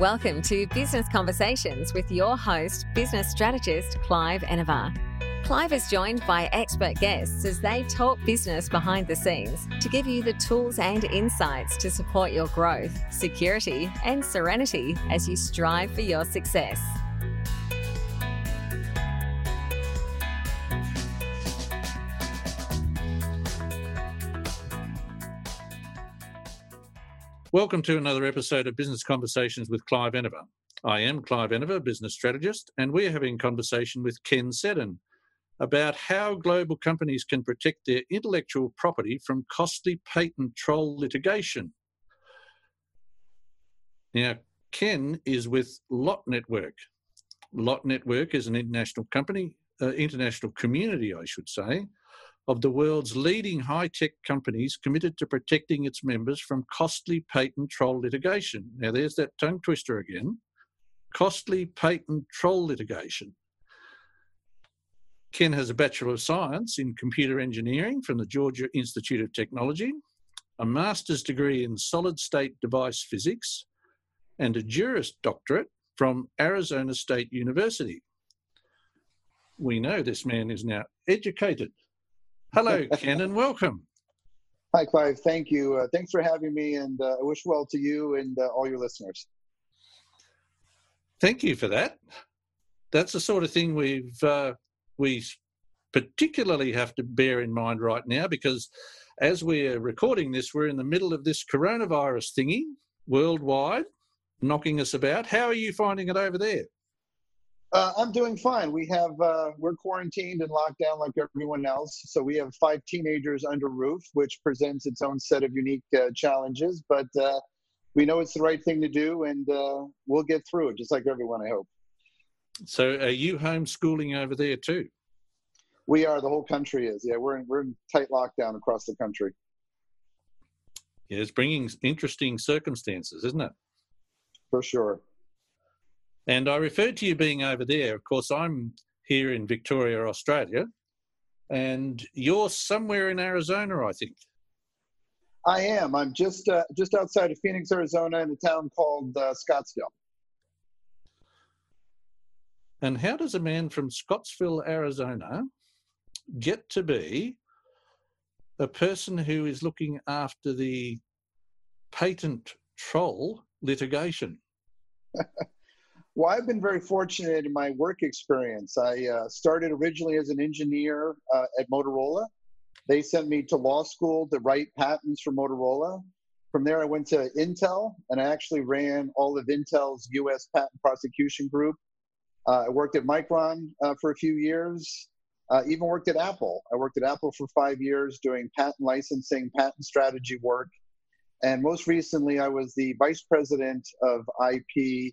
Welcome to Business Conversations with your host, business strategist Clive Enever. Clive is joined by expert guests as they talk business behind the scenes to give you the tools and insights to support your growth, security, and serenity as you strive for your success. Welcome to another episode of Business Conversations with Clive Enever. I am Clive Enever, business strategist, and we're having conversation with Ken Seddon about how global companies can protect their intellectual property from costly patent troll litigation. Now, Ken is with Lot Network. Lot Network is an international company, uh, international community, I should say, of the world's leading high tech companies committed to protecting its members from costly patent troll litigation. Now, there's that tongue twister again costly patent troll litigation. Ken has a Bachelor of Science in Computer Engineering from the Georgia Institute of Technology, a master's degree in solid state device physics, and a Juris Doctorate from Arizona State University. We know this man is now educated Hello, Ken, and welcome. Hi, Clive. Thank you. Uh, thanks for having me, and uh, I wish well to you and uh, all your listeners. Thank you for that. That's the sort of thing we've uh, we particularly have to bear in mind right now because as we're recording this, we're in the middle of this coronavirus thingy worldwide, knocking us about. How are you finding it over there? Uh, I'm doing fine. We have uh, we're quarantined and locked down like everyone else. So we have five teenagers under roof, which presents its own set of unique uh, challenges. But uh, we know it's the right thing to do, and uh, we'll get through it, just like everyone. I hope. So, are you homeschooling over there too? We are. The whole country is. Yeah, we're in we're in tight lockdown across the country. Yeah, it's bringing interesting circumstances, isn't it? For sure. And I referred to you being over there. Of course, I'm here in Victoria, Australia, and you're somewhere in Arizona, I think. I am. I'm just uh, just outside of Phoenix, Arizona, in a town called uh, Scottsdale. And how does a man from Scottsville, Arizona, get to be a person who is looking after the patent troll litigation? Well, I've been very fortunate in my work experience. I uh, started originally as an engineer uh, at Motorola. They sent me to law school to write patents for Motorola. From there, I went to Intel, and I actually ran all of Intel's U.S. patent prosecution group. Uh, I worked at Micron uh, for a few years. Even worked at Apple. I worked at Apple for five years doing patent licensing, patent strategy work. And most recently, I was the vice president of IP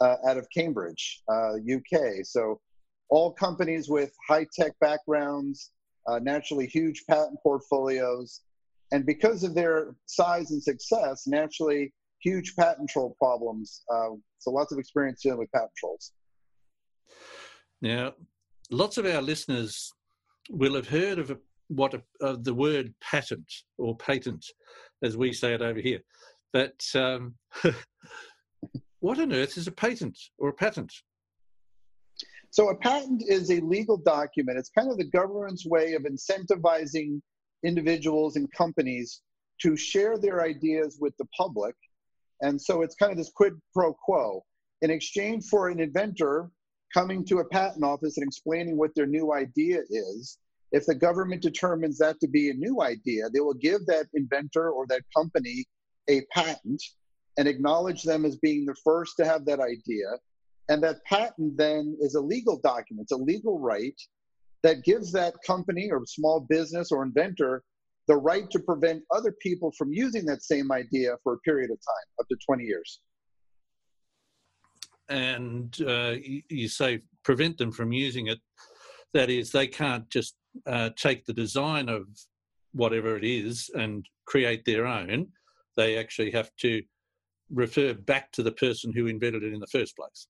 uh, out of Cambridge, uh, UK. So all companies with high tech backgrounds, uh, naturally huge patent portfolios, and because of their size and success, naturally huge patent troll problems. Uh, so lots of experience dealing with patent trolls. Now, lots of our listeners will have heard of a, what a, of the word patent or patent, as we say it over here. But um, what on earth is a patent or a patent? So, a patent is a legal document. It's kind of the government's way of incentivizing individuals and companies to share their ideas with the public. And so, it's kind of this quid pro quo. In exchange for an inventor coming to a patent office and explaining what their new idea is, if the government determines that to be a new idea, they will give that inventor or that company a patent and acknowledge them as being the first to have that idea. And that patent then is a legal document, it's a legal right that gives that company or small business or inventor the right to prevent other people from using that same idea for a period of time, up to 20 years. And uh, you say prevent them from using it. That is, they can't just uh, take the design of whatever it is and create their own. They actually have to refer back to the person who invented it in the first place.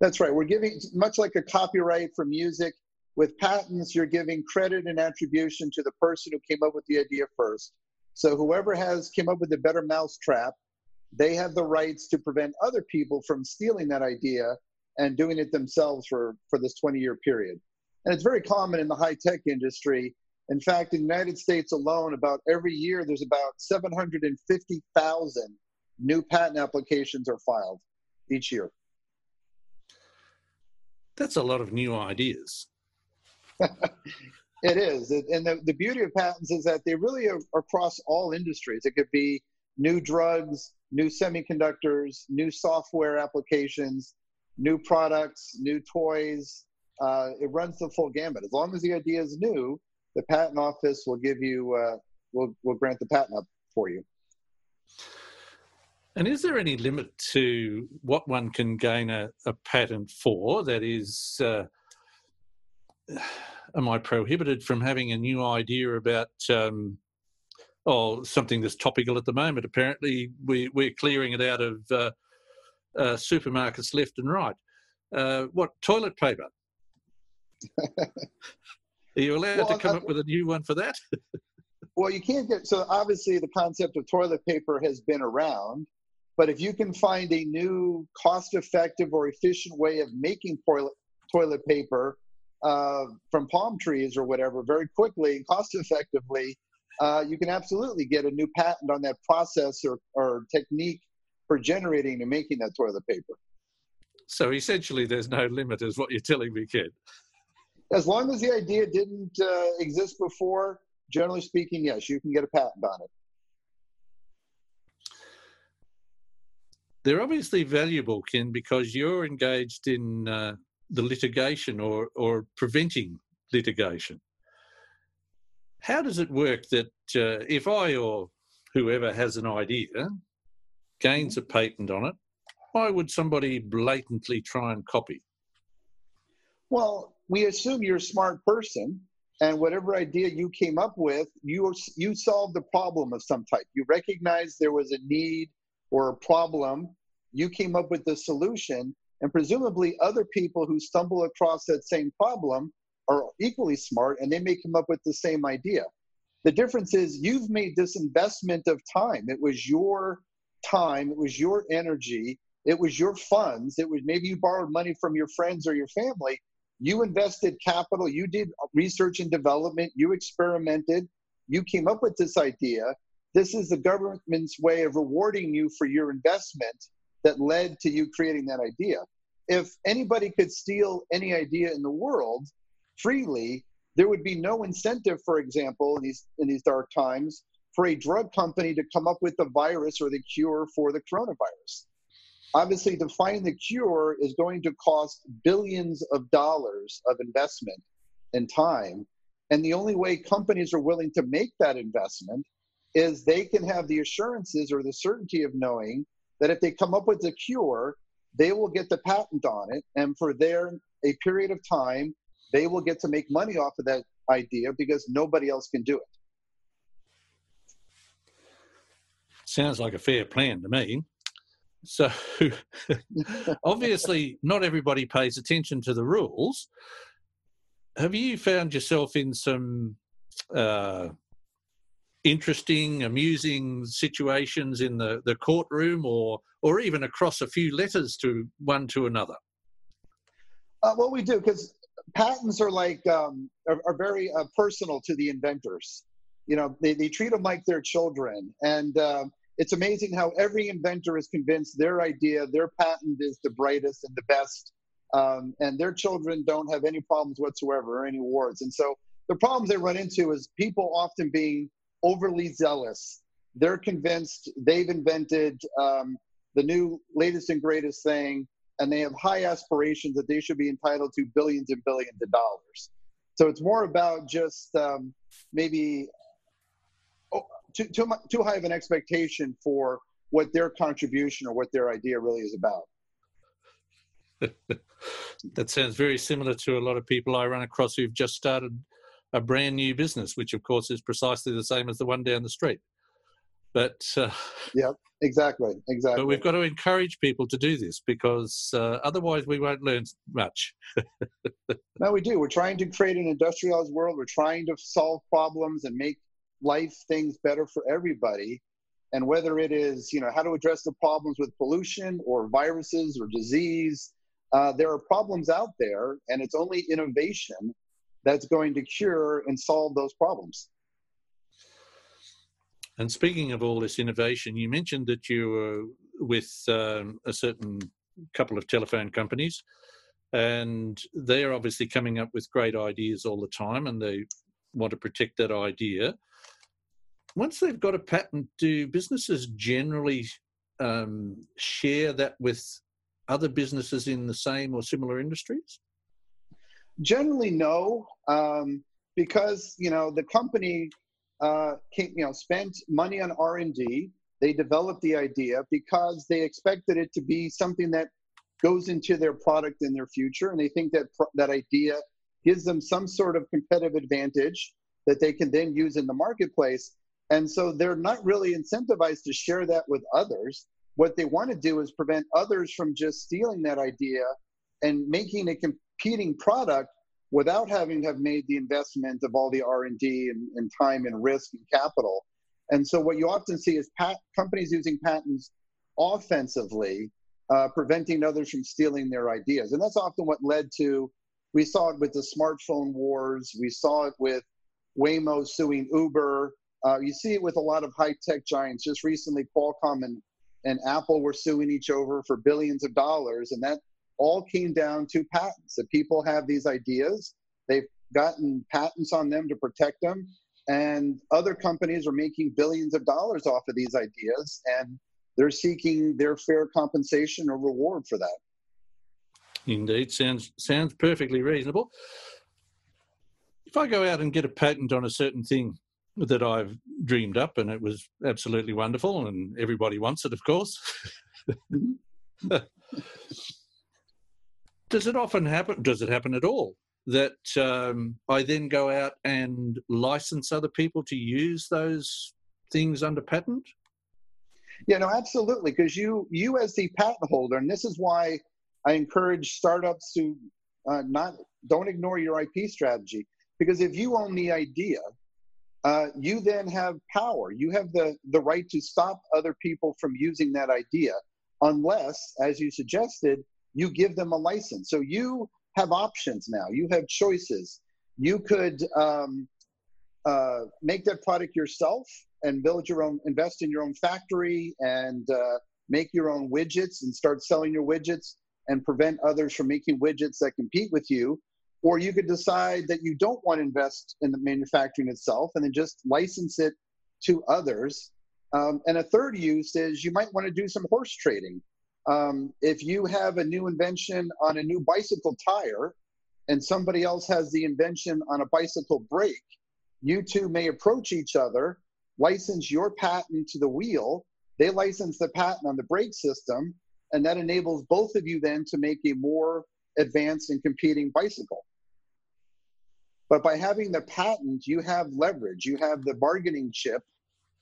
That's right. We're giving, much like a copyright for music, with patents, you're giving credit and attribution to the person who came up with the idea first. So whoever has came up with a better mousetrap they have the rights to prevent other people from stealing that idea and doing it themselves for, for this 20 year period. And it's very common in the high tech industry. In fact, in the United States alone, about every year, there's about 750,000 new patent applications are filed each year. That's a lot of new ideas. it is. And the, the beauty of patents is that they really are across all industries. It could be new drugs, new semiconductors, new software applications, new products, new toys. Uh, it runs the full gamut. As long as the idea is new, the patent office will give you, uh, will, will grant the patent up for you. And is there any limit to what one can gain a, a patent for? That is, uh, am I prohibited from having a new idea about um, oh something that's topical at the moment? Apparently, we, we're clearing it out of uh, uh, supermarkets left and right. Uh, what toilet paper? Are you allowed well, to come I, up with a new one for that? well, you can't get so obviously the concept of toilet paper has been around, but if you can find a new cost-effective or efficient way of making toilet toilet paper uh, from palm trees or whatever very quickly and cost effectively, uh, you can absolutely get a new patent on that process or, or technique for generating and making that toilet paper. So essentially, there's no limit, is what you're telling me, kid. As long as the idea didn't uh, exist before, generally speaking, yes, you can get a patent on it. They're obviously valuable, Ken, because you're engaged in uh, the litigation or, or preventing litigation. How does it work that uh, if I or whoever has an idea gains a patent on it, why would somebody blatantly try and copy? Well, we assume you're a smart person, and whatever idea you came up with, you you solved a problem of some type. You recognized there was a need or a problem. You came up with the solution, and presumably, other people who stumble across that same problem are equally smart and they may come up with the same idea. The difference is you've made this investment of time. It was your time, it was your energy, it was your funds, it was maybe you borrowed money from your friends or your family. You invested capital, you did research and development, you experimented, you came up with this idea. This is the government's way of rewarding you for your investment that led to you creating that idea. If anybody could steal any idea in the world freely, there would be no incentive, for example, in these in these dark times, for a drug company to come up with the virus or the cure for the coronavirus. Obviously, to find the cure is going to cost billions of dollars of investment and time. And the only way companies are willing to make that investment is they can have the assurances or the certainty of knowing that if they come up with a cure, they will get the patent on it, and for their a period of time, they will get to make money off of that idea because nobody else can do it. Sounds like a fair plan to me. So, obviously, not everybody pays attention to the rules. Have you found yourself in some uh, interesting, amusing situations in the, the courtroom or, or even across a few letters to one to another? Uh, well, we do because patents are like um, are, are, very uh, personal to the inventors. You know, they, they treat them like their children, and uh, it's amazing how every inventor is convinced their idea, their patent is the brightest and the best, um, and their children don't have any problems whatsoever or any awards. And so the problems they run into is people often being overly zealous. They're convinced they've invented um, the new latest and greatest thing, and they have high aspirations that they should be entitled to billions and billions of dollars. So it's more about just um, maybe oh, too, too, too high of an expectation for what their contribution or what their idea really is about. that sounds very similar to a lot of people I run across who've just started a brand new business, which of course is precisely the same as the one down the street. But uh, yeah, exactly, exactly. But we've got to encourage people to do this because uh, otherwise we won't learn much. no, we do. We're trying to create an industrialized world. We're trying to solve problems and make life things better for everybody. and whether it is you know how to address the problems with pollution or viruses or disease uh, there are problems out there and it's only innovation that's going to cure and solve those problems and speaking of all this innovation you mentioned that you were with um, a certain couple of telephone companies and they're obviously coming up with great ideas all the time and they want to protect that idea once they've got a patent, do businesses generally um, share that with other businesses in the same or similar industries? Generally, no, um, because you know the company uh, came, you know spent money on R and D. They developed the idea because they expected it to be something that goes into their product in their future, and they think that that idea gives them some sort of competitive advantage that they can then use in the marketplace. And so they're not really incentivized to share that with others. What they want to do is prevent others from just stealing that idea and making a competing product without having to have made the investment of all the R&D and, and time and risk and capital. And so what you often see is pat- companies using patents offensively, uh, preventing others from stealing their ideas. And that's often what led to, we saw it with the smartphone wars, we saw it with Waymo suing Uber, uh, you see it with a lot of high tech giants. Just recently, Qualcomm and, and Apple were suing each other for billions of dollars. And that all came down to patents. That people have these ideas, they've gotten patents on them to protect them. And other companies are making billions of dollars off of these ideas. And they're seeking their fair compensation or reward for that. Indeed, sounds sounds perfectly reasonable. If I go out and get a patent on a certain thing, that I've dreamed up, and it was absolutely wonderful, and everybody wants it, of course. Mm-hmm. does it often happen? Does it happen at all that um, I then go out and license other people to use those things under patent? Yeah, no, absolutely. Because you, you as the patent holder, and this is why I encourage startups to uh, not don't ignore your IP strategy. Because if you own the idea, uh, you then have power. You have the, the right to stop other people from using that idea, unless, as you suggested, you give them a license. So you have options now. You have choices. You could um, uh, make that product yourself and build your own, invest in your own factory and uh, make your own widgets and start selling your widgets and prevent others from making widgets that compete with you or you could decide that you don't want to invest in the manufacturing itself and then just license it to others. Um, and a third use is you might want to do some horse trading. Um, if you have a new invention on a new bicycle tire and somebody else has the invention on a bicycle brake, you two may approach each other, license your patent to the wheel, they license the patent on the brake system, and that enables both of you then to make a more advanced and competing bicycle. But by having the patent, you have leverage, you have the bargaining chip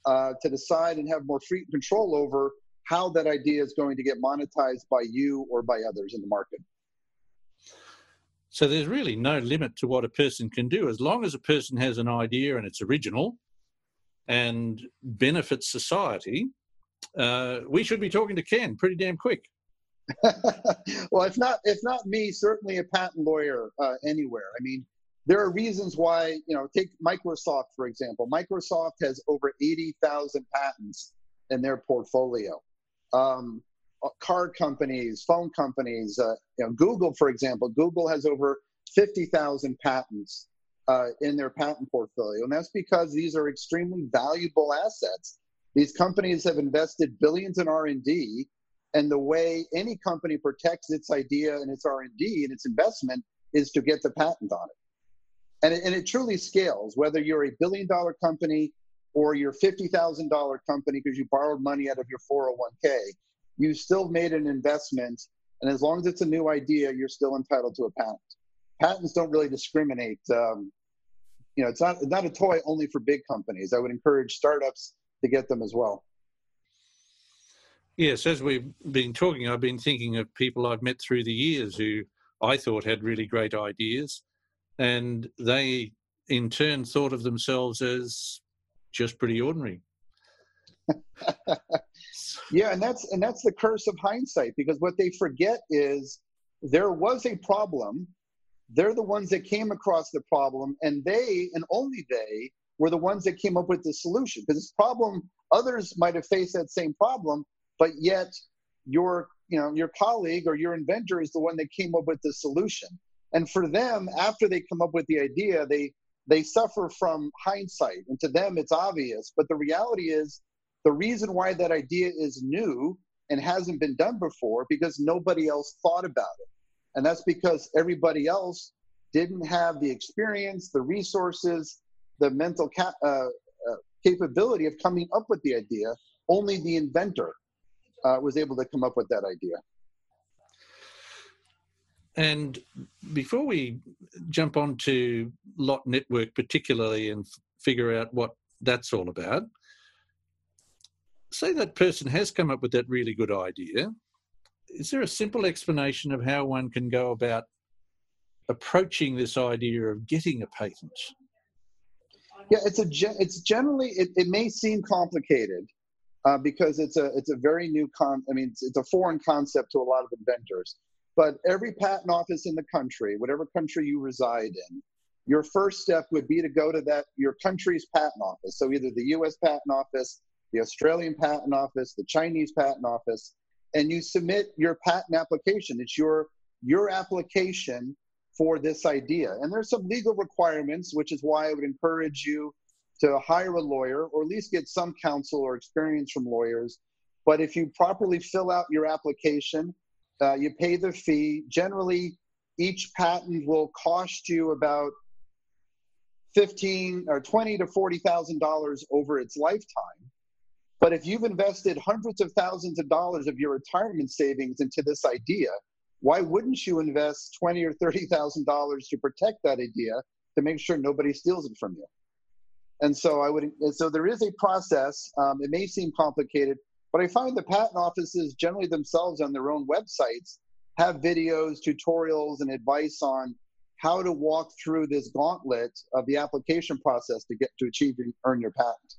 uh, to decide and have more free control over how that idea is going to get monetized by you or by others in the market. So there's really no limit to what a person can do as long as a person has an idea and it's original and benefits society. Uh, we should be talking to Ken pretty damn quick. well, if not, if not me, certainly a patent lawyer uh, anywhere. I mean, there are reasons why, you know, take Microsoft, for example. Microsoft has over 80,000 patents in their portfolio. Um, uh, car companies, phone companies, uh, you know, Google, for example, Google has over 50,000 patents uh, in their patent portfolio. And that's because these are extremely valuable assets. These companies have invested billions in R&D and the way any company protects its idea and its R&D and its investment is to get the patent on it and it, and it truly scales whether you're a billion dollar company or your $50,000 company because you borrowed money out of your 401k, you still made an investment. And as long as it's a new idea, you're still entitled to a patent. Patents don't really discriminate. Um, you know, it's not, it's not a toy only for big companies. I would encourage startups to get them as well. Yes, as we've been talking, I've been thinking of people I've met through the years who I thought had really great ideas and they in turn thought of themselves as just pretty ordinary. yeah, and that's and that's the curse of hindsight because what they forget is there was a problem. They're the ones that came across the problem, and they and only they were the ones that came up with the solution. Because this problem, others might have faced that same problem, but yet your you know your colleague or your inventor is the one that came up with the solution. And for them, after they come up with the idea, they they suffer from hindsight, and to them it's obvious. But the reality is, the reason why that idea is new and hasn't been done before because nobody else thought about it, and that's because everybody else didn't have the experience, the resources, the mental ca- uh, uh, capability of coming up with the idea. Only the inventor uh, was able to come up with that idea. And before we jump on to Lot Network, particularly, and figure out what that's all about, say that person has come up with that really good idea. Is there a simple explanation of how one can go about approaching this idea of getting a patent? Yeah, it's a it's generally it, it may seem complicated uh, because it's a it's a very new con. I mean, it's, it's a foreign concept to a lot of inventors. But every patent office in the country, whatever country you reside in, your first step would be to go to that your country's patent office. So either the U.S. Patent Office, the Australian Patent Office, the Chinese Patent Office, and you submit your patent application. It's your your application for this idea. And there's some legal requirements, which is why I would encourage you to hire a lawyer or at least get some counsel or experience from lawyers. But if you properly fill out your application, uh, you pay the fee. Generally, each patent will cost you about fifteen or twenty to forty thousand dollars over its lifetime. But if you've invested hundreds of thousands of dollars of your retirement savings into this idea, why wouldn't you invest twenty or thirty thousand dollars to protect that idea to make sure nobody steals it from you? And so I would. So there is a process. Um, it may seem complicated, but I find the patent offices generally themselves on their own websites have videos, tutorials, and advice on how to walk through this gauntlet of the application process to get to achieve and earn your patent.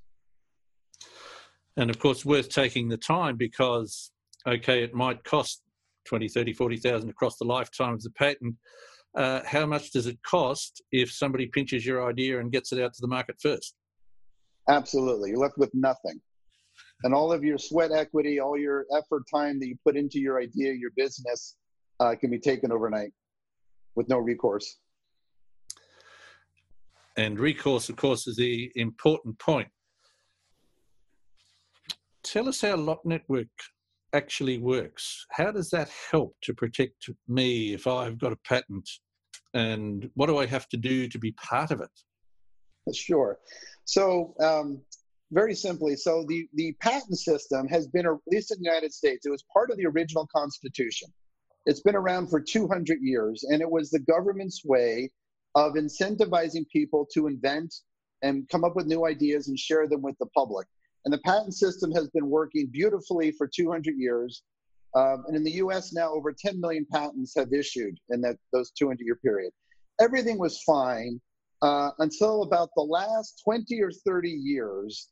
And of course, worth taking the time because, okay, it might cost 20, 30, 40,000 across the lifetime of the patent. Uh, how much does it cost if somebody pinches your idea and gets it out to the market first? Absolutely. You're left with nothing and all of your sweat equity, all your effort time that you put into your idea, your business, uh, can be taken overnight with no recourse. And recourse, of course, is the important point. Tell us how Lot Network actually works. How does that help to protect me if I've got a patent? And what do I have to do to be part of it? Sure. So, um, very simply, so the, the patent system has been, at least in the United States, it was part of the original Constitution. It's been around for 200 years, and it was the government's way of incentivizing people to invent and come up with new ideas and share them with the public. And the patent system has been working beautifully for 200 years. Um, and in the US now, over 10 million patents have issued in that those 200 year period. Everything was fine uh, until about the last 20 or 30 years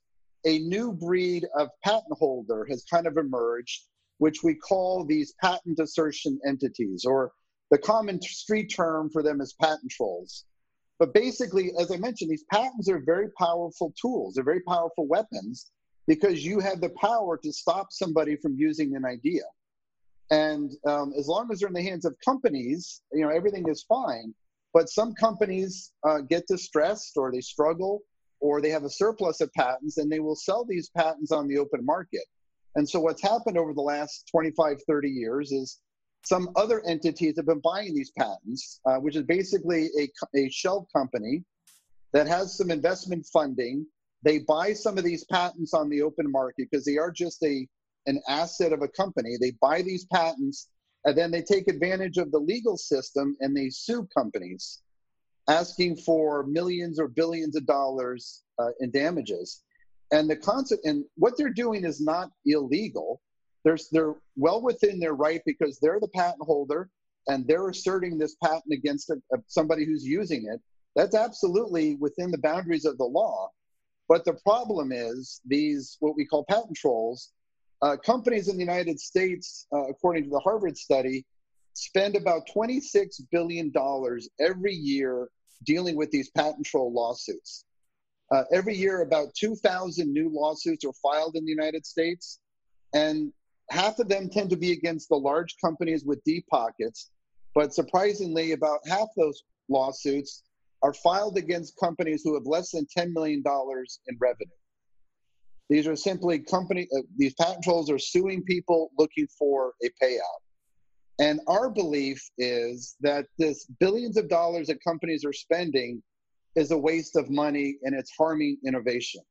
a new breed of patent holder has kind of emerged, which we call these patent assertion entities, or the common street term for them is patent trolls. But basically, as I mentioned, these patents are very powerful tools, they're very powerful weapons because you have the power to stop somebody from using an idea. And um, as long as they're in the hands of companies, you know, everything is fine. But some companies uh, get distressed or they struggle or they have a surplus of patents and they will sell these patents on the open market. And so what's happened over the last 25, 30 years is some other entities have been buying these patents, uh, which is basically a, a shell company that has some investment funding. They buy some of these patents on the open market because they are just a an asset of a company. They buy these patents and then they take advantage of the legal system and they sue companies asking for millions or billions of dollars uh, in damages. And the concept and what they're doing is not illegal. They're, they're well within their right because they're the patent holder and they're asserting this patent against a, a, somebody who's using it. That's absolutely within the boundaries of the law. But the problem is these, what we call patent trolls, uh, companies in the United States, uh, according to the Harvard study, spend about $26 billion every year dealing with these patent troll lawsuits. Uh, every year, about 2,000 new lawsuits are filed in the United States, and half of them tend to be against the large companies with deep pockets. But surprisingly, about half those lawsuits are filed against companies who have less than $10 million in revenue. These are simply company, uh, these patent trolls are suing people looking for a payout. And our belief is that this billions of dollars that companies are spending is a waste of money and it's harming innovation.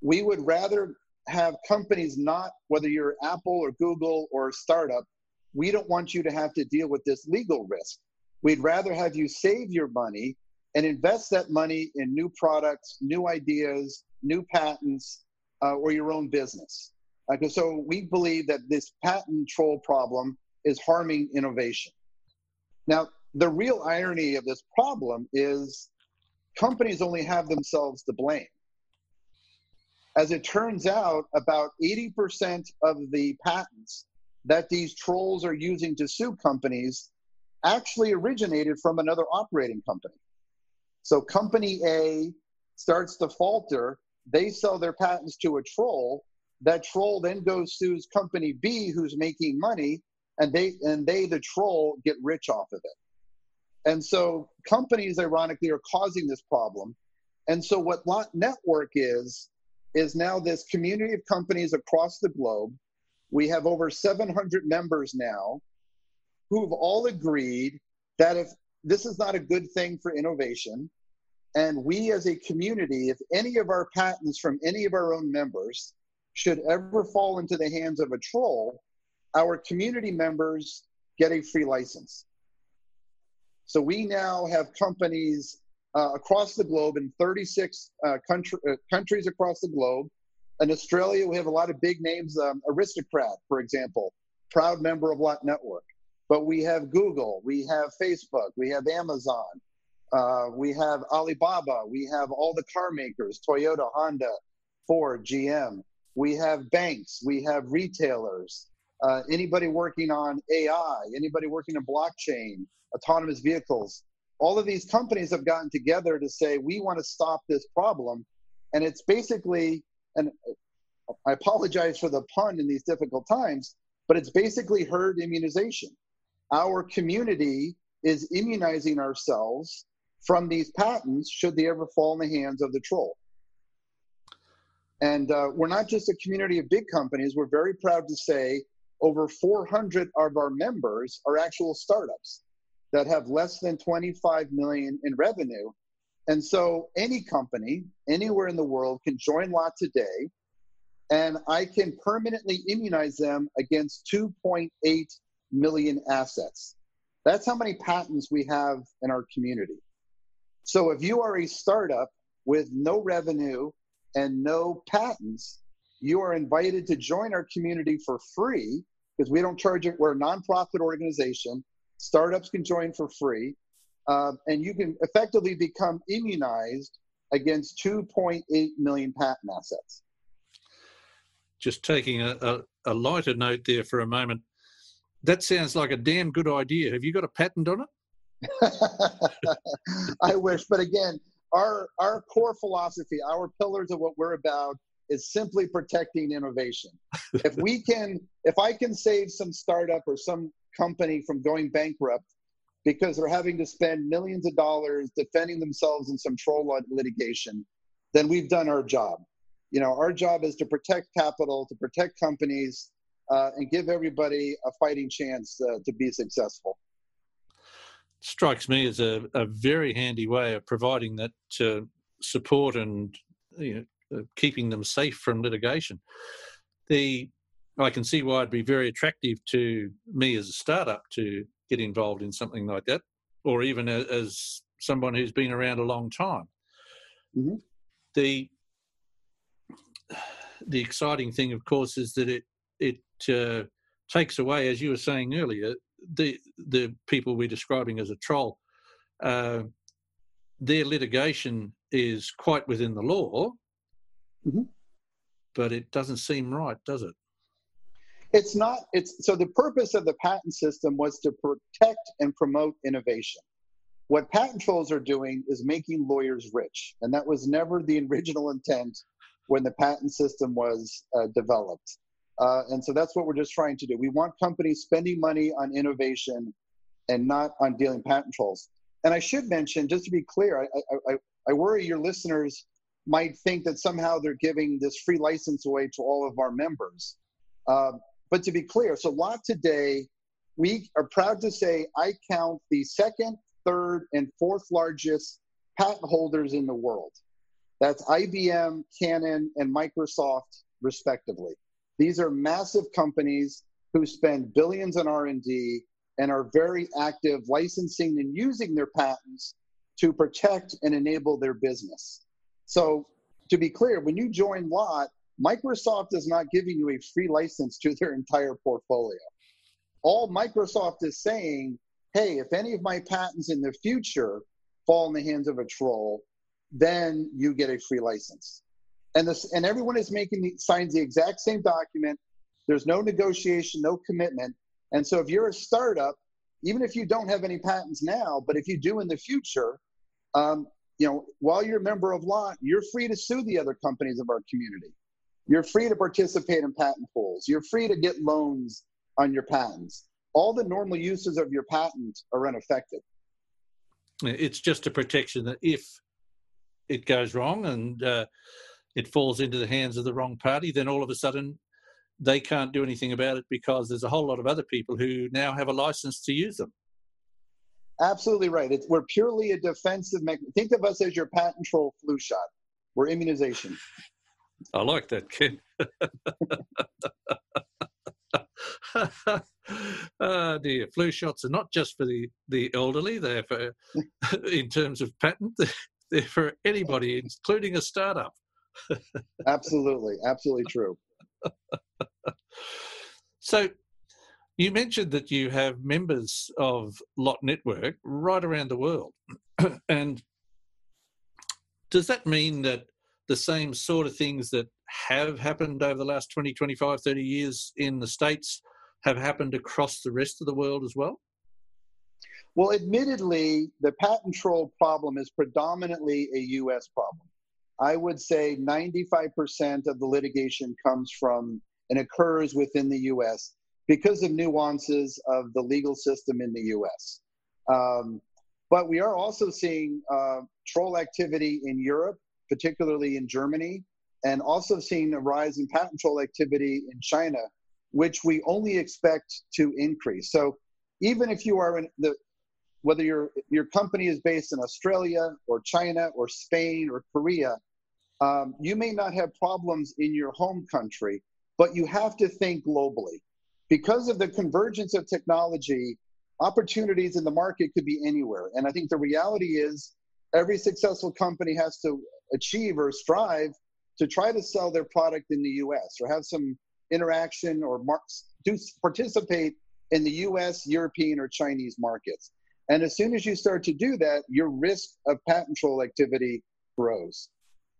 We would rather have companies not, whether you're Apple or Google or a startup, we don't want you to have to deal with this legal risk. We'd rather have you save your money and invest that money in new products, new ideas, new patents, uh, or your own business. Uh, so we believe that this patent troll problem is harming innovation. Now, the real irony of this problem is companies only have themselves to blame. As it turns out, about 80% of the patents that these trolls are using to sue companies actually originated from another operating company. So, company A starts to falter, they sell their patents to a troll. That troll then goes sues company B, who's making money, and they and they the troll get rich off of it. And so companies ironically are causing this problem. And so what lot network is is now this community of companies across the globe. We have over 700 members now who've all agreed that if this is not a good thing for innovation. And we as a community if any of our patents from any of our own members should ever fall into the hands of a troll our community members get a free license. So we now have companies uh, across the globe in 36 uh, country, uh, countries across the globe. In Australia, we have a lot of big names. Um, Aristocrat, for example, proud member of Lot Network. But we have Google, we have Facebook, we have Amazon, uh, we have Alibaba, we have all the car makers Toyota, Honda, Ford, GM. We have banks, we have retailers, uh, anybody working on AI, anybody working on blockchain, autonomous vehicles. All of these companies have gotten together to say, we want to stop this problem. And it's basically, and I apologize for the pun in these difficult times, but it's basically herd immunization. Our community is immunizing ourselves from these patents should they ever fall in the hands of the troll. And uh, we're not just a community of big companies. We're very proud to say over 400 of our members are actual startups that have less than 25 million in revenue. And so any company anywhere in the world can join Lot today and I can permanently immunize them against 2.8 million assets. That's how many patents we have in our community. So if you are a startup with no revenue and no patents, you are invited to join our community for free because we don't charge it. We're a nonprofit organization. Startups can join for free, uh, and you can effectively become immunized against 2.8 million patent assets. Just taking a, a, a lighter note there for a moment. That sounds like a damn good idea. Have you got a patent on it? I wish, but again, our our core philosophy, our pillars of what we're about is simply protecting innovation. if we can, if I can save some startup or some company from going bankrupt because they're having to spend millions of dollars defending themselves in some troll litigation, then we've done our job. You know, our job is to protect capital, to protect companies, uh, and give everybody a fighting chance uh, to be successful. Strikes me as a, a very handy way of providing that uh, support and you know, keeping them safe from litigation. The I can see why it'd be very attractive to me as a startup to get involved in something like that, or even as, someone who's been around a long time. Mm-hmm. The the exciting thing, of course, is that it it uh, takes away, as you were saying earlier, the the people we're describing as a troll. Uh, their litigation is quite within the law, mm-hmm. but it doesn't seem right, does it? It's not. It's so the purpose of the patent system was to protect and promote innovation. What patent trolls are doing is making lawyers rich, and that was never the original intent when the patent system was uh, developed. Uh, and so that's what we're just trying to do. We want companies spending money on innovation and not on dealing patent trolls. And I should mention, just to be clear, I, I, I worry your listeners might think that somehow they're giving this free license away to all of our members. Uh, but to be clear, so Lot today, we are proud to say I count the second, third, and fourth largest patent holders in the world. That's IBM, Canon, and Microsoft, respectively. These are massive companies who spend billions on R&D and are very active licensing and using their patents to protect and enable their business. So, to be clear, when you join Lot, Microsoft is not giving you a free license to their entire portfolio. All Microsoft is saying, hey, if any of my patents in the future fall in the hands of a troll, then you get a free license. And this and everyone is making the, signs the exact same document. There's no negotiation, no commitment. And so if you're a startup, even if you don't have any patents now, but if you do in the future, um, you know, while you're a member of Lot, you're free to sue the other companies of our community. You're free to participate in patent pools. You're free to get loans on your patents. All the normal uses of your patent are unaffected. It's just a protection that if it goes wrong and uh, it falls into the hands of the wrong party, then all of a sudden they can't do anything about it because there's a whole lot of other people who now have a license to use them. Absolutely right. It's, we're purely a defensive mechanism. Think of us as your patent troll flu shot. We're immunization. I like that, Ken. oh dear, flu shots are not just for the, the elderly. They're for, in terms of patent, they're for anybody, including a startup. absolutely, absolutely true. so, you mentioned that you have members of Lot Network right around the world, and does that mean that the same sort of things that have happened over the last 20, 25, 30 years in the States have happened across the rest of the world as well? Well, admittedly, the patent troll problem is predominantly a US problem. I would say 95% of the litigation comes from and occurs within the US because of nuances of the legal system in the US. Um, but we are also seeing uh, troll activity in Europe particularly in Germany, and also seeing a rise in patent troll activity in China, which we only expect to increase. So even if you are in the whether your your company is based in Australia or China or Spain or Korea, um, you may not have problems in your home country, but you have to think globally. Because of the convergence of technology, opportunities in the market could be anywhere. And I think the reality is every successful company has to achieve or strive to try to sell their product in the US or have some interaction or mar- do participate in the US, European, or Chinese markets. And as soon as you start to do that, your risk of patent troll activity grows.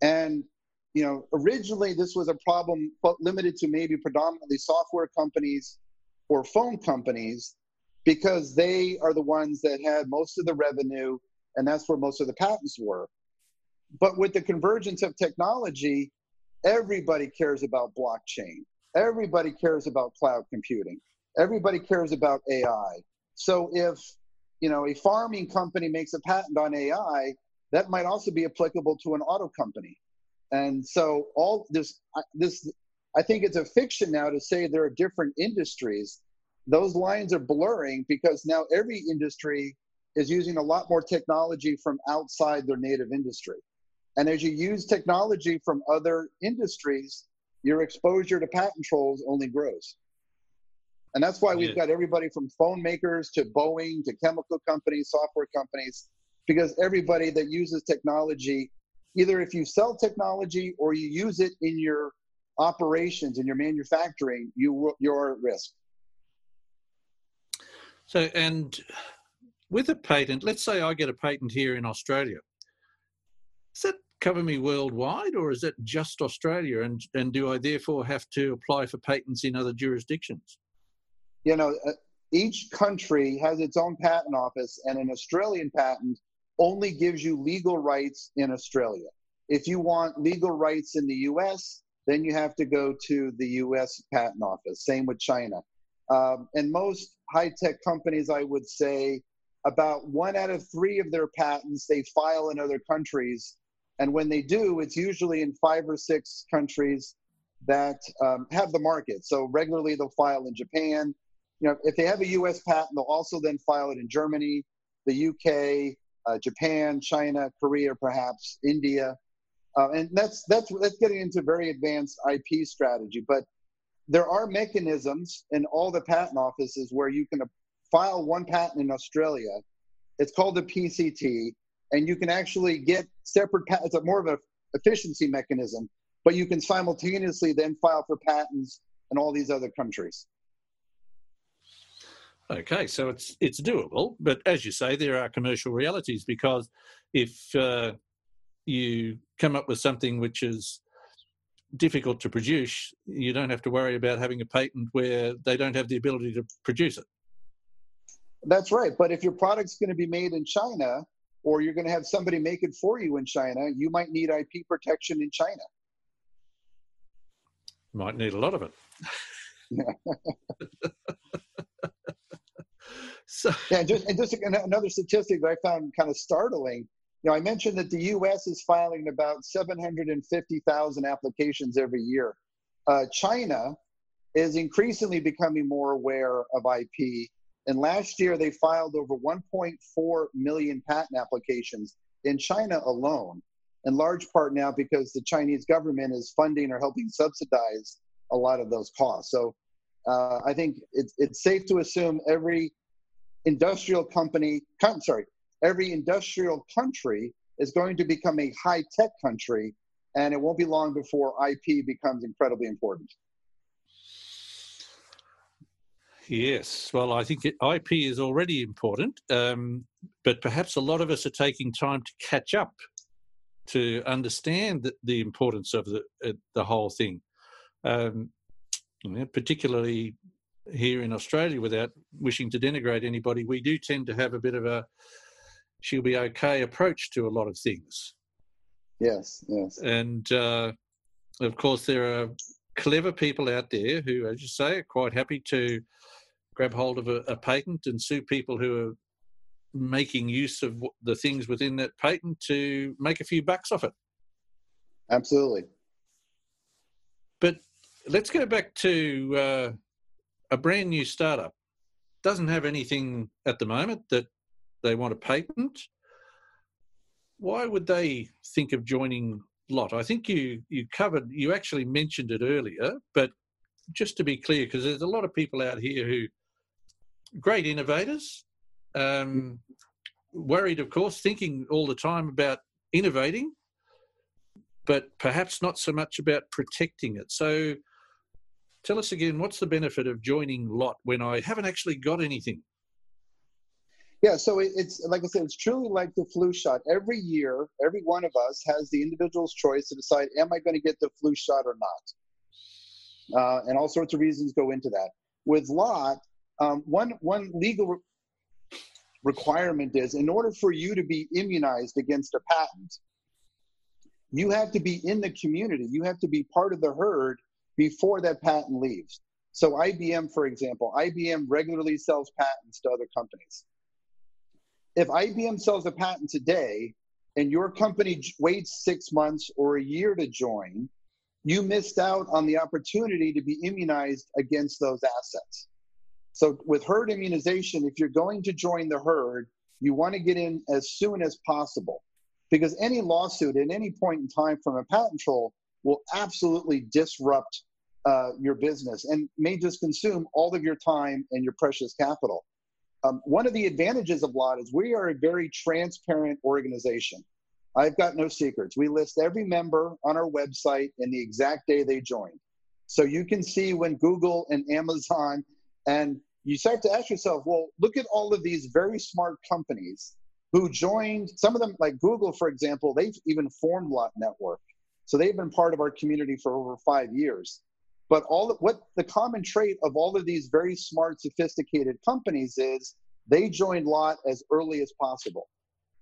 And you know, originally this was a problem but limited to maybe predominantly software companies or phone companies because they are the ones that had most of the revenue and that's where most of the patents were. But with the convergence of technology, everybody cares about blockchain. Everybody cares about cloud computing. Everybody cares about AI. So if you know a farming company makes a patent on AI, that might also be applicable to an auto company. And so all this this I think it's a fiction now to say there are different industries. Those lines are blurring because now every industry is using a lot more technology from outside their native industry. And as you use technology from other industries, your exposure to patent trolls only grows. And that's why we've got everybody from phone makers to Boeing to chemical companies, software companies, because everybody that uses technology, either if you sell technology or you use it in your operations in your manufacturing, you you're at risk. So, and with a patent, let's say I get a patent here in Australia. does that cover me worldwide, or is it just Australia? And and do I therefore have to apply for patents in other jurisdictions? You know, uh, each country has its own patent office, and an Australian patent only gives you legal rights in Australia. If you want legal rights in the US, then you have to go to the US patent office. Same with China. Um, and most high tech companies, I would say, about one out of three of their patents they file in other countries. And when they do, it's usually in five or six countries that um, have the market. So regularly they'll file in Japan. You know, if they have a U.S. patent, they'll also then file it in Germany, the U.K., uh, Japan, China, Korea, perhaps India, uh, and that's that's that's getting into very advanced IP strategy. But there are mechanisms in all the patent offices where you can file one patent in Australia. It's called a PCT, and you can actually get separate patents. It's a more of an efficiency mechanism, but you can simultaneously then file for patents in all these other countries. Okay, so it's it's doable, but as you say, there are commercial realities because if uh, you come up with something which is difficult to produce, you don't have to worry about having a patent where they don't have the ability to produce it. That's right. But if your product's going to be made in China or you're going to have somebody make it for you in China, you might need IP protection in China. Might need a lot of it. so yeah, just, and just another statistic that I found kind of startling. You know, I mentioned that the U.S. is filing about 750,000 applications every year. Uh, China is increasingly becoming more aware of IP and last year, they filed over 1.4 million patent applications in China alone, in large part now because the Chinese government is funding or helping subsidize a lot of those costs. So uh, I think it's, it's safe to assume every industrial company, com- sorry, every industrial country is going to become a high tech country, and it won't be long before IP becomes incredibly important. Yes, well, I think IP is already important, um, but perhaps a lot of us are taking time to catch up to understand the, the importance of the uh, the whole thing. Um, particularly here in Australia, without wishing to denigrate anybody, we do tend to have a bit of a "she'll be okay" approach to a lot of things. Yes, yes, and uh, of course there are clever people out there who, as you say, are quite happy to grab hold of a, a patent and sue people who are making use of the things within that patent to make a few bucks off it. Absolutely. But let's go back to uh, a brand new startup. Doesn't have anything at the moment that they want to patent. Why would they think of joining Lot? I think you you covered you actually mentioned it earlier, but just to be clear, because there's a lot of people out here who great innovators, um, worried, of course, thinking all the time about innovating, but perhaps not so much about protecting it. So tell us again, what's the benefit of joining Lot when I haven't actually got anything? Yeah, so it's like I said, it's truly like the flu shot. Every year, every one of us has the individual's choice to decide, am I going to get the flu shot or not? Uh, and all sorts of reasons go into that. With Lot, um, one, one legal re- requirement is in order for you to be immunized against a patent, you have to be in the community. You have to be part of the herd before that patent leaves. So, IBM, for example, IBM regularly sells patents to other companies. If IBM sells a patent today and your company waits six months or a year to join, you missed out on the opportunity to be immunized against those assets. So with herd immunization, if you're going to join the herd, you want to get in as soon as possible because any lawsuit at any point in time from a patent troll will absolutely disrupt uh, your business and may just consume all of your time and your precious capital. Um, one of the advantages of Lot is we are a very transparent organization. I've got no secrets. We list every member on our website and the exact day they joined. So you can see when Google and Amazon and you start to ask yourself, well, look at all of these very smart companies who joined some of them, like Google, for example, they've even formed Lot Network. So they've been part of our community for over five years. But all what the common trait of all of these very smart, sophisticated companies is they joined Lot as early as possible.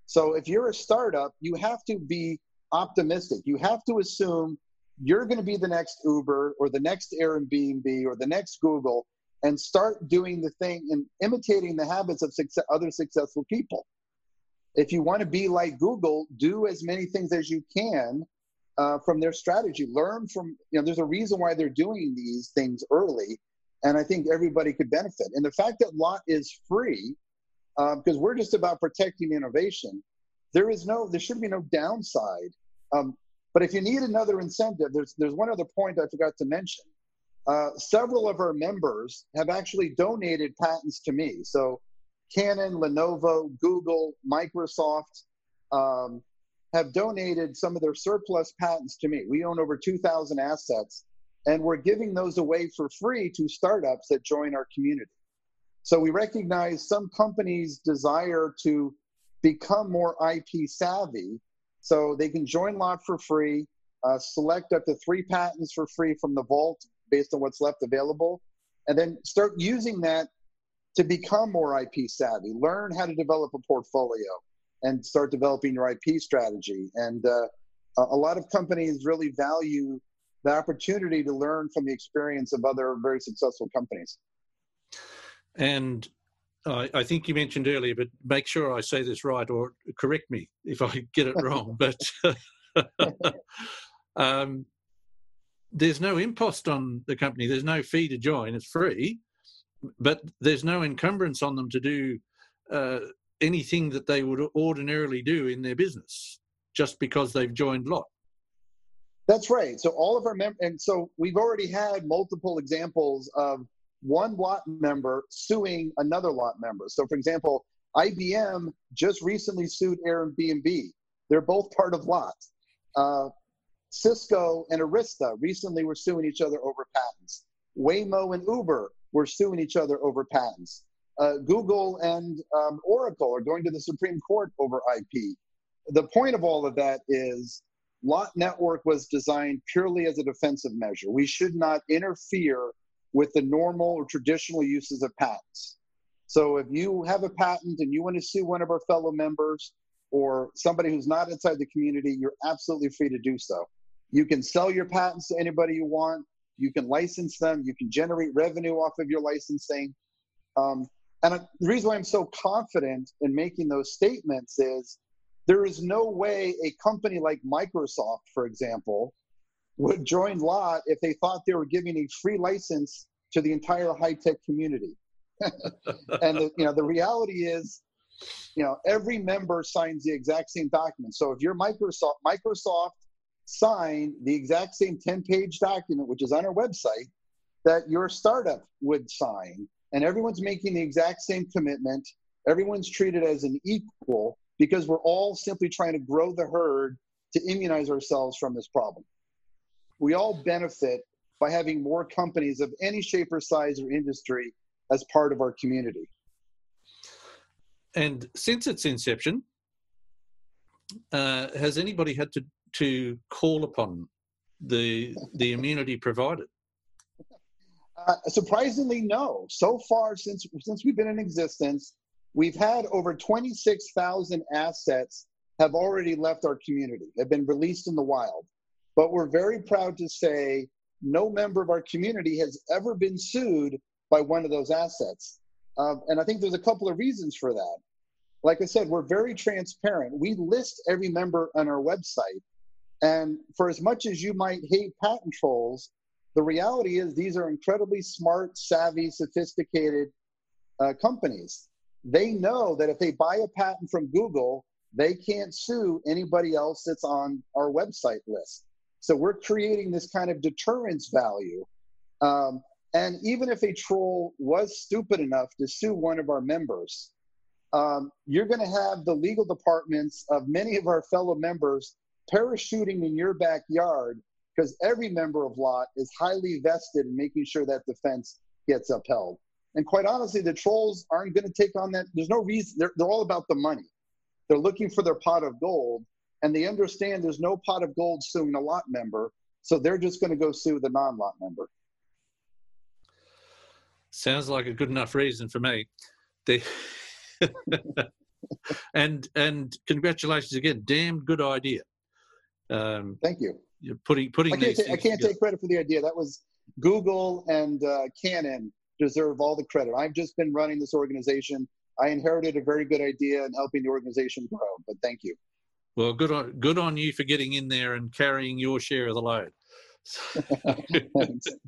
So if you're a startup, you have to be optimistic. You have to assume you're going to be the next Uber or the next Airbnb or the next Google and start doing the thing and imitating the habits of success, other successful people. If you want to be like Google, do as many things as you can uh, from their strategy. Learn from, you know, there's a reason why they're doing these things early. And I think everybody could benefit. And the fact that Lot is free, because uh, we're just about protecting innovation, there is no, there should be no downside. Um, but if you need another incentive, there's there's one other point I forgot to mention. Uh, several of our members have actually donated patents to me. So Canon, Lenovo, Google, Microsoft um, have donated some of their surplus patents to me. We own over 2,000 assets, and we're giving those away for free to startups that join our community. So we recognize some companies desire to become more IP savvy so they can join Lot for free, uh, select up to three patents for free from the vault based on what's left available, and then start using that to become more IP savvy. Learn how to develop a portfolio and start developing your IP strategy. And uh, a lot of companies really value the opportunity to learn from the experience of other very successful companies. And I, I, think you mentioned earlier, but make sure I say this right or correct me if I get it wrong. but um, there's no impost on the company. There's no fee to join. It's free, but there's no encumbrance on them to do uh, anything that they would ordinarily do in their business just because they've joined Lot. That's right. So all of our members, and so we've already had multiple examples of one lot member suing another lot member. So, for example, IBM just recently sued Airbnb. They're both part of Lot. Uh, Cisco and Arista recently were suing each other over patents. Waymo and Uber were suing each other over patents. Uh, Google and um, Oracle are going to the Supreme Court over IP. The point of all of that is Lot Network was designed purely as a defensive measure. We should not interfere with the normal or traditional uses of patents. So if you have a patent and you want to sue one of our fellow members or somebody who's not inside the community, you're absolutely free to do so. You can sell your patents to anybody you want. You can license them. You can generate revenue off of your licensing. Um, and the reason why I'm so confident in making those statements is there is no way a company like Microsoft, for example, would join Lot if they thought they were giving a free license to the entire high tech community. and the, you know the reality is, you know, every member signs the exact same document. So if you're Microsoft, Microsoft signed the exact same 10 page document, which is on our website, that your startup would sign, and everyone's making the exact same commitment. Everyone's treated as an equal because we're all simply trying to grow the herd to immunize ourselves from this problem we all benefit by having more companies of any shape or size or industry as part of our community. And since its inception, uh, has anybody had to, to call upon the the immunity provided? Uh, surprisingly, no. So far, since since we've been in existence, we've had over twenty six thousand assets have already left our community, have been released in the wild. But we're very proud to say no member of our community has ever been sued by one of those assets. Um, and I think there's a couple of reasons for that. Like I said, we're very transparent. We list every member on our website. And for as much as you might hate patent trolls, the reality is these are incredibly smart, savvy, sophisticated uh, companies. They know that if they buy a patent from Google, they can't sue anybody else that's on our website list. So we're creating this kind of deterrence value. Um, and even if a troll was stupid enough to sue one of our members, um, you're going to have the legal departments of many of our fellow members parachuting in your backyard because every member of Lot is highly vested in making sure that defense gets upheld. And quite honestly, the trolls aren't going to take on that. There's no reason. They're, they're all about the money. They're looking for their pot of gold, and they understand there's no pot of gold suing a lot member, so they're just going to go sue the non-lot member. Sounds like a good enough reason for me. The and and congratulations again. Damn good idea. Um, Thank you. You're putting putting. I can't, ta- I can't take credit for the idea. That was Google and uh, Canon deserve all the credit. I've just been running this organization. I inherited a very good idea and helping the organization grow. But thank you. Well, good on good on you for getting in there and carrying your share of the load.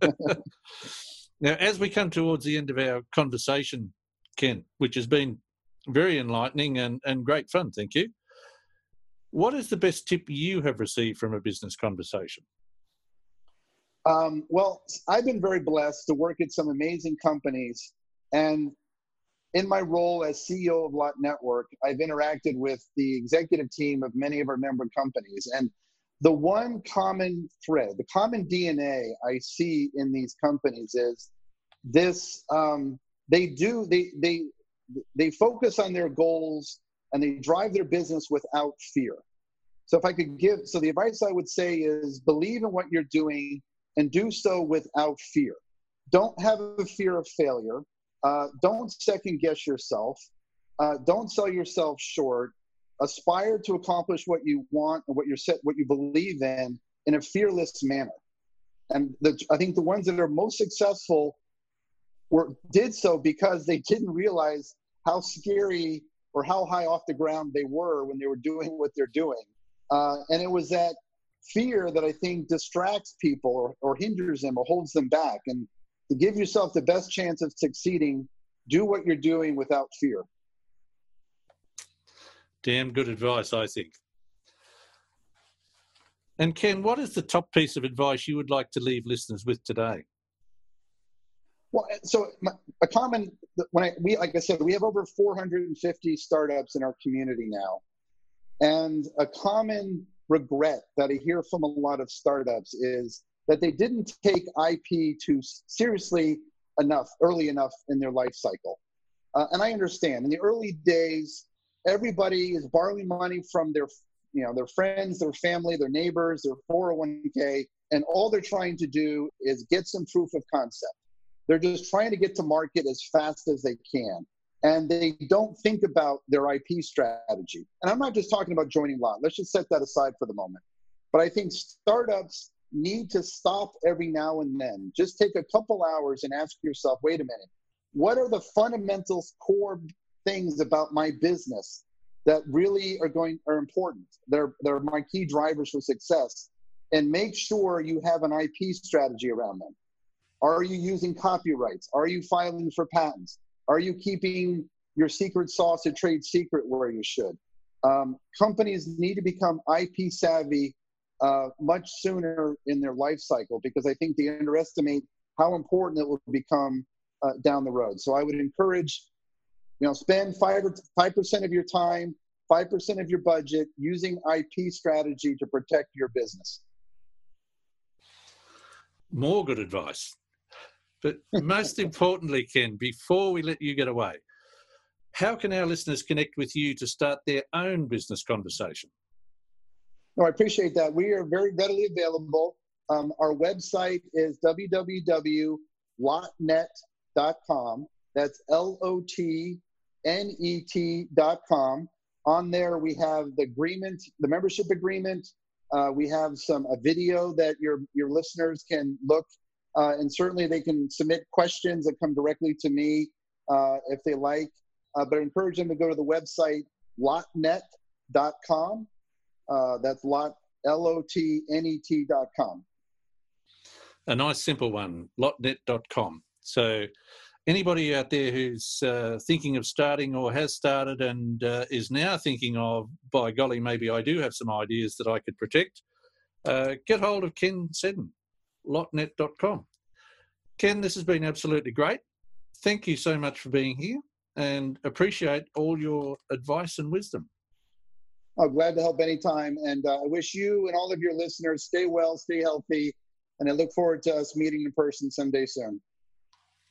now, as we come towards the end of our conversation, Ken, which has been very enlightening and, and great fun, thank you. What is the best tip you have received from a business conversation? Um, well, I've been very blessed to work at some amazing companies. And in my role as CEO of Lot Network, I've interacted with the executive team of many of our member companies. And the one common thread, the common DNA I see in these companies is this um, they do, they, they, they focus on their goals and they drive their business without fear. So if I could give, so the advice I would say is believe in what you're doing and do so without fear. Don't have a fear of failure. Uh, don't second guess yourself. Uh, don't sell yourself short. Aspire to accomplish what you want and what you're set, what you believe in, in a fearless manner. And the, I think the ones that are most successful were did so because they didn't realize how scary or how high off the ground they were when they were doing what they're doing. Uh, and it was that fear that I think distracts people or, or hinders them or holds them back. And to give yourself the best chance of succeeding, do what you're doing without fear. Damn good advice, I think. And Ken, what is the top piece of advice you would like to leave listeners with today? Well, so a common when I we like I said we have over 450 startups in our community now, and a common regret that I hear from a lot of startups is that they didn't take IP too seriously enough early enough in their life cycle. Uh, and I understand in the early days, everybody is borrowing money from their you know their friends, their family, their neighbors, their 401k, and all they're trying to do is get some proof of concept. They're just trying to get to market as fast as they can and they don't think about their IP strategy. And I'm not just talking about joining Lot. Let's just set that aside for the moment. But I think startups need to stop every now and then. Just take a couple hours and ask yourself, wait a minute, what are the fundamental core things about my business that really are going are important? They're they're my key drivers for success. And make sure you have an IP strategy around them. Are you using copyrights? Are you filing for patents? Are you keeping your secret sauce a trade secret where you should? Um, companies need to become IP savvy uh, much sooner in their life cycle because I think they underestimate how important it will become uh, down the road. So I would encourage, you know, spend five five percent of your time, five percent of your budget using IP strategy to protect your business. More good advice. But most importantly, Ken, before we let you get away, how can our listeners connect with you to start their own business conversation? No, I appreciate that. We are very readily available. Um, our website is www.lotnet.com. That's L O T N E T.com. On there, we have the agreement, the membership agreement. Uh, we have some a video that your your listeners can look uh, and certainly they can submit questions that come directly to me uh, if they like. Uh, but I encourage them to go to the website lotnet.com. Uh, that's lot, L O T N E T.com. A nice simple one, lotnet.com. So anybody out there who's uh, thinking of starting or has started and uh, is now thinking of, by golly, maybe I do have some ideas that I could protect, get hold of Ken Seddon lotnet.com. Ken, this has been absolutely great. Thank you so much for being here and appreciate all your advice and wisdom. I'm glad to help anytime. And uh, I wish you and all of your listeners stay well, stay healthy, and I look forward to us meeting in person someday soon.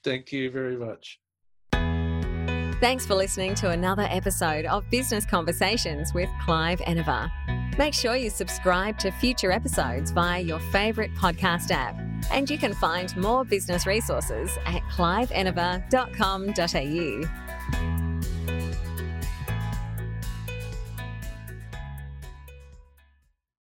Thank you very much. Thanks for listening to another episode of Business Conversations with Clive Enever. Make sure you subscribe to future episodes via your favourite podcast app, and you can find more business resources at cliveenever.com.au.